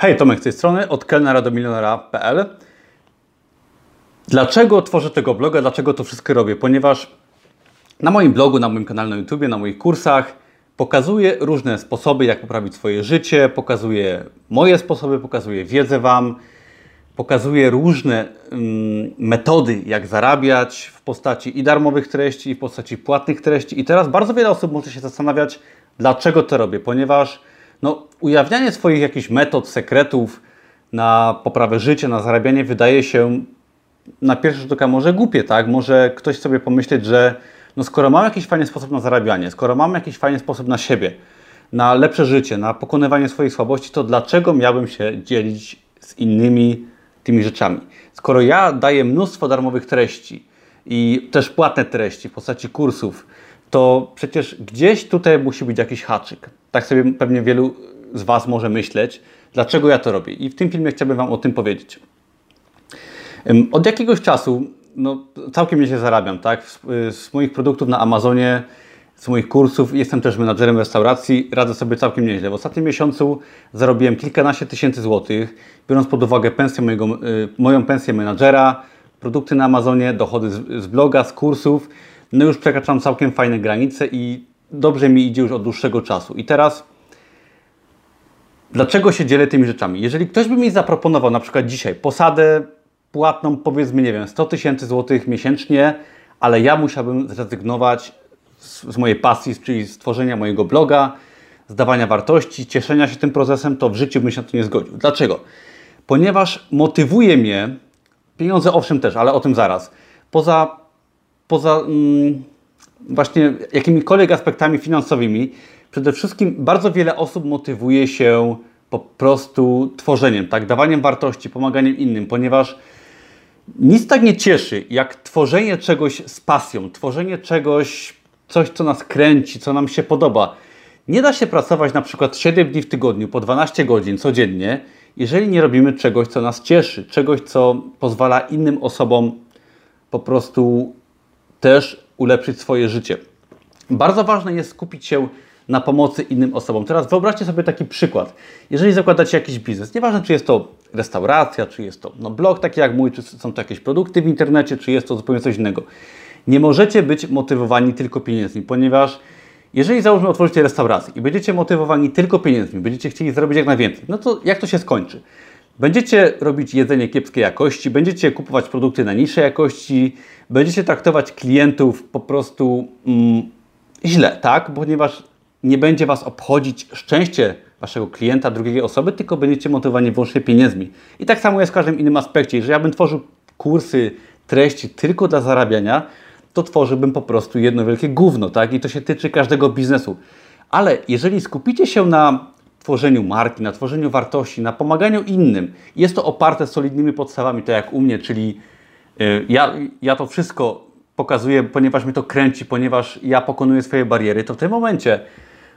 Hej, Tomek z tej strony, od kelnera do milionera.pl. Dlaczego tworzę tego bloga, dlaczego to wszystko robię? Ponieważ na moim blogu, na moim kanale na YouTube, na moich kursach pokazuję różne sposoby, jak poprawić swoje życie, pokazuję moje sposoby, pokazuję wiedzę Wam, pokazuję różne mm, metody, jak zarabiać w postaci i darmowych treści, i w postaci płatnych treści. I teraz bardzo wiele osób może się zastanawiać, dlaczego to robię, ponieważ no, ujawnianie swoich jakichś metod, sekretów na poprawę życia, na zarabianie wydaje się na pierwszy rzut oka może głupie, tak? Może ktoś sobie pomyśleć, że no skoro mam jakiś fajny sposób na zarabianie, skoro mam jakiś fajny sposób na siebie, na lepsze życie, na pokonywanie swoich słabości, to dlaczego miałbym się dzielić z innymi tymi rzeczami? Skoro ja daję mnóstwo darmowych treści i też płatne treści w postaci kursów, to przecież gdzieś tutaj musi być jakiś haczyk. Tak sobie pewnie wielu z Was może myśleć, dlaczego ja to robię. I w tym filmie chciałbym Wam o tym powiedzieć. Od jakiegoś czasu no, całkiem nieźle zarabiam, tak? Z, z, moich produktów na Amazonie, z moich kursów, jestem też menadżerem restauracji, radzę sobie całkiem nieźle. W ostatnim miesiącu zarobiłem kilkanaście tysięcy złotych, biorąc pod uwagę pensję mojego, y, moją pensję menadżera, produkty na Amazonie, dochody z, z bloga, z kursów, no już przekraczam całkiem fajne granice i dobrze mi idzie już od dłuższego czasu. I teraz dlaczego się dzielę tymi rzeczami? Jeżeli ktoś by mi zaproponował na przykład dzisiaj posadę płatną, powiedzmy, nie wiem, 100 tysięcy złotych miesięcznie, ale ja musiałbym zrezygnować z, z mojej pasji, czyli stworzenia mojego bloga, zdawania wartości, cieszenia się tym procesem, to w życiu bym się na to nie zgodził. Dlaczego? Ponieważ motywuje mnie, pieniądze owszem też, ale o tym zaraz, poza, poza mm, właśnie jakimikolwiek aspektami finansowymi, przede wszystkim bardzo wiele osób motywuje się po prostu tworzeniem, tak, dawaniem wartości, pomaganiem innym, ponieważ nic tak nie cieszy, jak tworzenie czegoś z pasją, tworzenie czegoś, coś, co nas kręci, co nam się podoba. Nie da się pracować na przykład 7 dni w tygodniu, po 12 godzin codziennie, jeżeli nie robimy czegoś, co nas cieszy, czegoś, co pozwala innym osobom po prostu też ulepszyć swoje życie. Bardzo ważne jest skupić się na pomocy innym osobom. Teraz wyobraźcie sobie taki przykład. Jeżeli zakładacie jakiś biznes, nieważne czy jest to restauracja, czy jest to no, blog taki jak mój, czy są to jakieś produkty w internecie, czy jest to zupełnie coś innego. Nie możecie być motywowani tylko pieniędzmi, ponieważ jeżeli załóżmy otworzycie restaurację i będziecie motywowani tylko pieniędzmi, będziecie chcieli zrobić jak najwięcej, no to jak to się skończy? Będziecie robić jedzenie kiepskiej jakości, będziecie kupować produkty na niższej jakości, będziecie traktować klientów po prostu mm, źle, tak? Ponieważ nie będzie Was obchodzić szczęście Waszego klienta, drugiej osoby, tylko będziecie motywowani wyłącznie pieniędzmi. I tak samo jest w każdym innym aspekcie. Jeżeli ja bym tworzył kursy, treści tylko dla zarabiania, to tworzyłbym po prostu jedno wielkie gówno, tak? I to się tyczy każdego biznesu. Ale jeżeli skupicie się na tworzeniu marki, na tworzeniu wartości, na pomaganiu innym, jest to oparte solidnymi podstawami, tak jak u mnie, czyli yy, ja, ja to wszystko pokazuję, ponieważ mnie to kręci, ponieważ ja pokonuję swoje bariery, to w tym momencie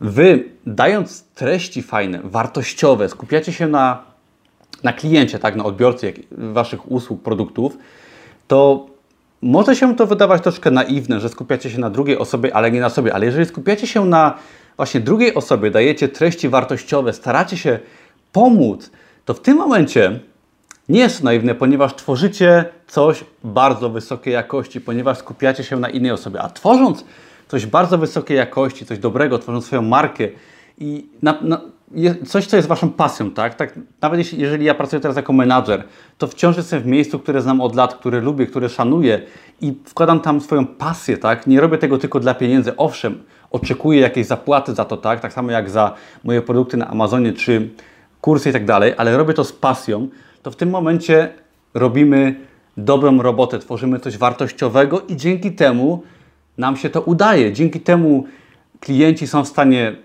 Wy, dając treści fajne, wartościowe, skupiacie się na, na kliencie, tak, na odbiorcy Waszych usług, produktów, to może się to wydawać troszkę naiwne, że skupiacie się na drugiej osobie, ale nie na sobie. Ale jeżeli skupiacie się na właśnie drugiej osobie, dajecie treści wartościowe, staracie się pomóc, to w tym momencie nie jest naiwne, ponieważ tworzycie coś bardzo wysokiej jakości, ponieważ skupiacie się na innej osobie. A tworząc coś bardzo wysokiej jakości, coś dobrego, tworząc swoją markę i na, na, coś, co jest Waszą pasją, tak? tak nawet jeśli, jeżeli ja pracuję teraz jako menadżer, to wciąż jestem w miejscu, które znam od lat, które lubię, które szanuję i wkładam tam swoją pasję, tak? Nie robię tego tylko dla pieniędzy. Owszem, oczekuję jakiejś zapłaty za to, tak? Tak samo jak za moje produkty na Amazonie czy kursy i tak dalej, ale robię to z pasją, to w tym momencie robimy dobrą robotę, tworzymy coś wartościowego i dzięki temu nam się to udaje. Dzięki temu klienci są w stanie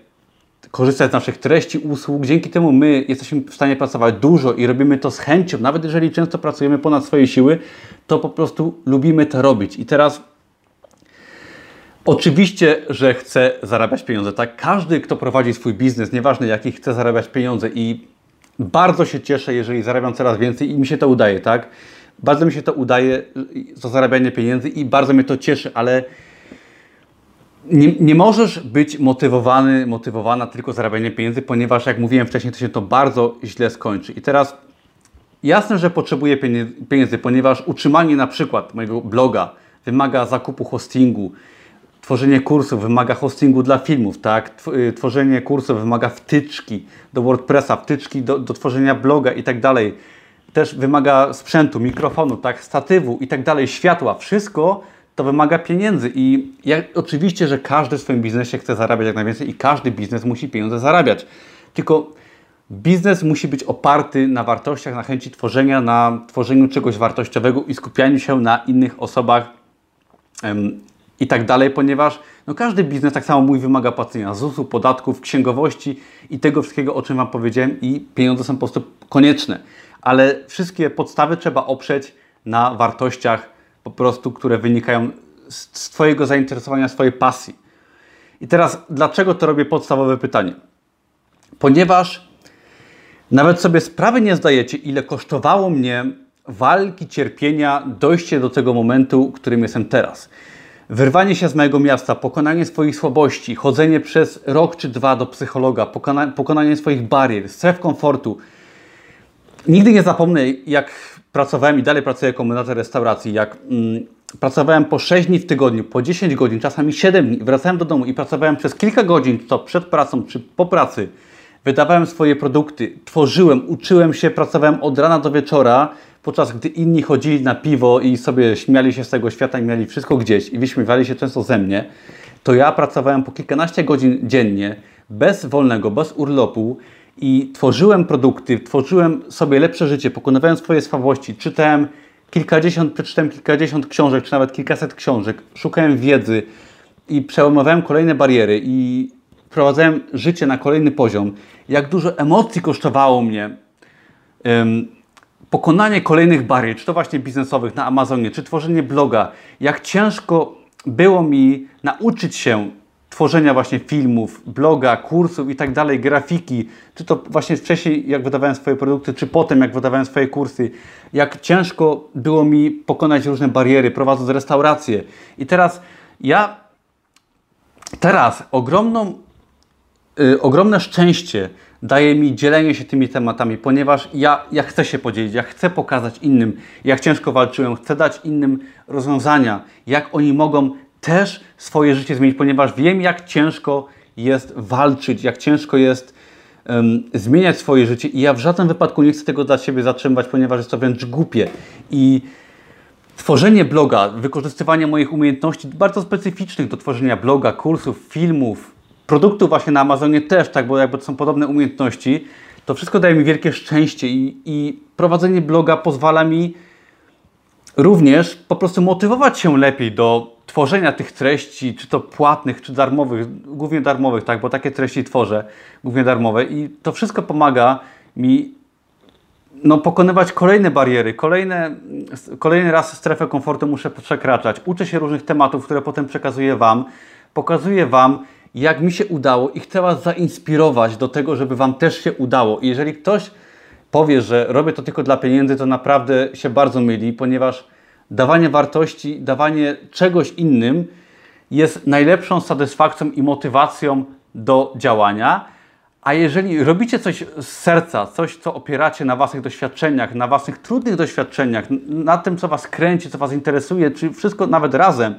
korzystać z naszych treści, usług. Dzięki temu my jesteśmy w stanie pracować dużo i robimy to z chęcią. Nawet jeżeli często pracujemy ponad swoje siły, to po prostu lubimy to robić. I teraz oczywiście, że chcę zarabiać pieniądze. Tak, każdy, kto prowadzi swój biznes, nieważne jaki, chce zarabiać pieniądze i bardzo się cieszę, jeżeli zarabiam coraz więcej i mi się to udaje, tak? Bardzo mi się to udaje, to zarabianie pieniędzy i bardzo mnie to cieszy, ale nie, nie możesz być motywowany, motywowana tylko zarabianiem pieniędzy, ponieważ jak mówiłem wcześniej, to się to bardzo źle skończy. I teraz jasne, że potrzebuję pieniędzy, ponieważ utrzymanie na przykład mojego bloga wymaga zakupu hostingu, tworzenie kursów wymaga hostingu dla filmów, tak? Y, tworzenie kursów wymaga wtyczki do WordPressa, wtyczki do, do tworzenia bloga i tak dalej. Też wymaga sprzętu, mikrofonu, tak? Statywu i tak dalej, światła. Wszystko to wymaga pieniędzy i ja, oczywiście, że każdy w swoim biznesie chce zarabiać jak najwięcej i każdy biznes musi pieniądze zarabiać. Tylko biznes musi być oparty na wartościach, na chęci tworzenia, na tworzeniu czegoś wartościowego i skupianiu się na innych osobach i tak dalej, ponieważ no, każdy biznes, tak samo mój, wymaga płacenia ZUS-u, podatków, księgowości i tego wszystkiego, o czym Wam powiedziałem i pieniądze są po prostu konieczne. Ale wszystkie podstawy trzeba oprzeć na wartościach po prostu, które wynikają z Twojego zainteresowania, swojej pasji. I teraz, dlaczego to robię podstawowe pytanie? Ponieważ nawet sobie sprawy nie zdajecie, ile kosztowało mnie walki, cierpienia, dojście do tego momentu, którym jestem teraz. Wyrwanie się z mojego miasta, pokonanie swoich słabości, chodzenie przez rok czy dwa do psychologa, pokonanie swoich barier, stref komfortu. Nigdy nie zapomnę, jak pracowałem i dalej pracuję jako menadżer restauracji, jak mm, pracowałem po 6 dni w tygodniu, po 10 godzin, czasami 7 dni, wracałem do domu i pracowałem przez kilka godzin, to przed pracą czy po pracy. Wydawałem swoje produkty, tworzyłem, uczyłem się, pracowałem od rana do wieczora, podczas gdy inni chodzili na piwo i sobie śmiali się z tego świata i mieli wszystko gdzieś i wyśmiewali się często ze mnie, to ja pracowałem po kilkanaście godzin dziennie, bez wolnego, bez urlopu i tworzyłem produkty, tworzyłem sobie lepsze życie, pokonywałem swoje słabości, czytałem kilkadziesiąt, przeczytałem kilkadziesiąt książek, czy nawet kilkaset książek, szukałem wiedzy i przełamowałem kolejne bariery i wprowadzałem życie na kolejny poziom. Jak dużo emocji kosztowało mnie um, pokonanie kolejnych barier, czy to właśnie biznesowych na Amazonie, czy tworzenie bloga, jak ciężko było mi nauczyć się tworzenia właśnie filmów, bloga, kursów i tak dalej, grafiki, czy to właśnie wcześniej jak wydawałem swoje produkty, czy potem jak wydawałem swoje kursy, jak ciężko było mi pokonać różne bariery, prowadząc restaurację. I teraz ja teraz ogromną, yy, ogromne szczęście daje mi dzielenie się tymi tematami, ponieważ ja, ja chcę się podzielić, ja chcę pokazać innym, jak ciężko walczyłem, chcę dać innym rozwiązania, jak oni mogą też swoje życie zmienić, ponieważ wiem, jak ciężko jest walczyć, jak ciężko jest um, zmieniać swoje życie i ja w żadnym wypadku nie chcę tego dla siebie zatrzymywać, ponieważ jest to wręcz głupie. I tworzenie bloga, wykorzystywanie moich umiejętności bardzo specyficznych do tworzenia bloga, kursów, filmów, produktów właśnie na Amazonie też, tak, bo jakby to są podobne umiejętności, to wszystko daje mi wielkie szczęście i, i prowadzenie bloga pozwala mi również po prostu motywować się lepiej do tworzenia tych treści, czy to płatnych, czy darmowych, głównie darmowych, tak, bo takie treści tworzę, głównie darmowe i to wszystko pomaga mi no, pokonywać kolejne bariery, kolejne, kolejny raz strefę komfortu muszę przekraczać. Uczę się różnych tematów, które potem przekazuję Wam, pokazuję Wam, jak mi się udało i chcę Was zainspirować do tego, żeby Wam też się udało. I jeżeli ktoś powie, że robię to tylko dla pieniędzy, to naprawdę się bardzo myli, ponieważ dawanie wartości, dawanie czegoś innym jest najlepszą satysfakcją i motywacją do działania. A jeżeli robicie coś z serca, coś, co opieracie na Waszych doświadczeniach, na Waszych trudnych doświadczeniach, na tym, co Was kręci, co Was interesuje, czy wszystko nawet razem,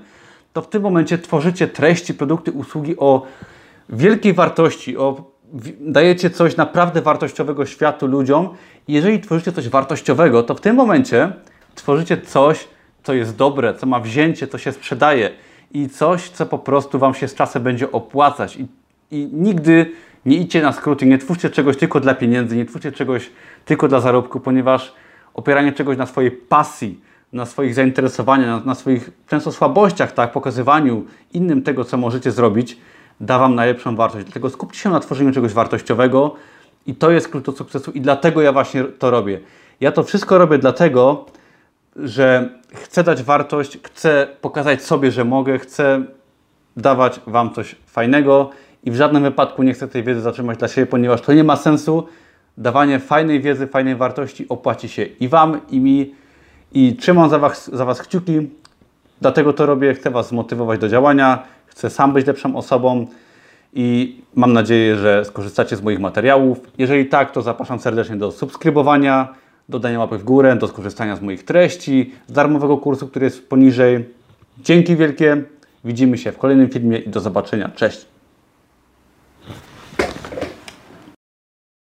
to w tym momencie tworzycie treści, produkty, usługi o wielkiej wartości, o, dajecie coś naprawdę wartościowego światu, ludziom. I jeżeli tworzycie coś wartościowego, to w tym momencie tworzycie coś, co jest dobre, co ma wzięcie, co się sprzedaje i coś, co po prostu Wam się z czasem będzie opłacać. I, i nigdy nie idźcie na skróty, nie twórzcie czegoś tylko dla pieniędzy, nie twórzcie czegoś tylko dla zarobku, ponieważ opieranie czegoś na swojej pasji, na swoich zainteresowaniach, na, na, swoich często słabościach, tak, pokazywaniu innym tego, co możecie zrobić, da Wam najlepszą wartość. Dlatego skupcie się na tworzeniu czegoś wartościowego i to jest klucz do sukcesu i dlatego ja właśnie to robię. Ja to wszystko robię dlatego, że chcę dać wartość, chcę pokazać sobie, że mogę, chcę dawać Wam coś fajnego i w żadnym wypadku nie chcę tej wiedzy zatrzymać dla siebie, ponieważ to nie ma sensu. Dawanie fajnej wiedzy, fajnej wartości opłaci się i Wam, i mi. I trzymam za Was, za was kciuki. Dlatego to robię, chcę Was zmotywować do działania, chcę sam być lepszą osobą i mam nadzieję, że skorzystacie z moich materiałów. Jeżeli tak, to zapraszam serdecznie do subskrybowania, do dania łapy w górę, do skorzystania z moich treści, z darmowego kursu, który jest poniżej. Dzięki wielkie, widzimy się w kolejnym filmie i do zobaczenia. Cześć!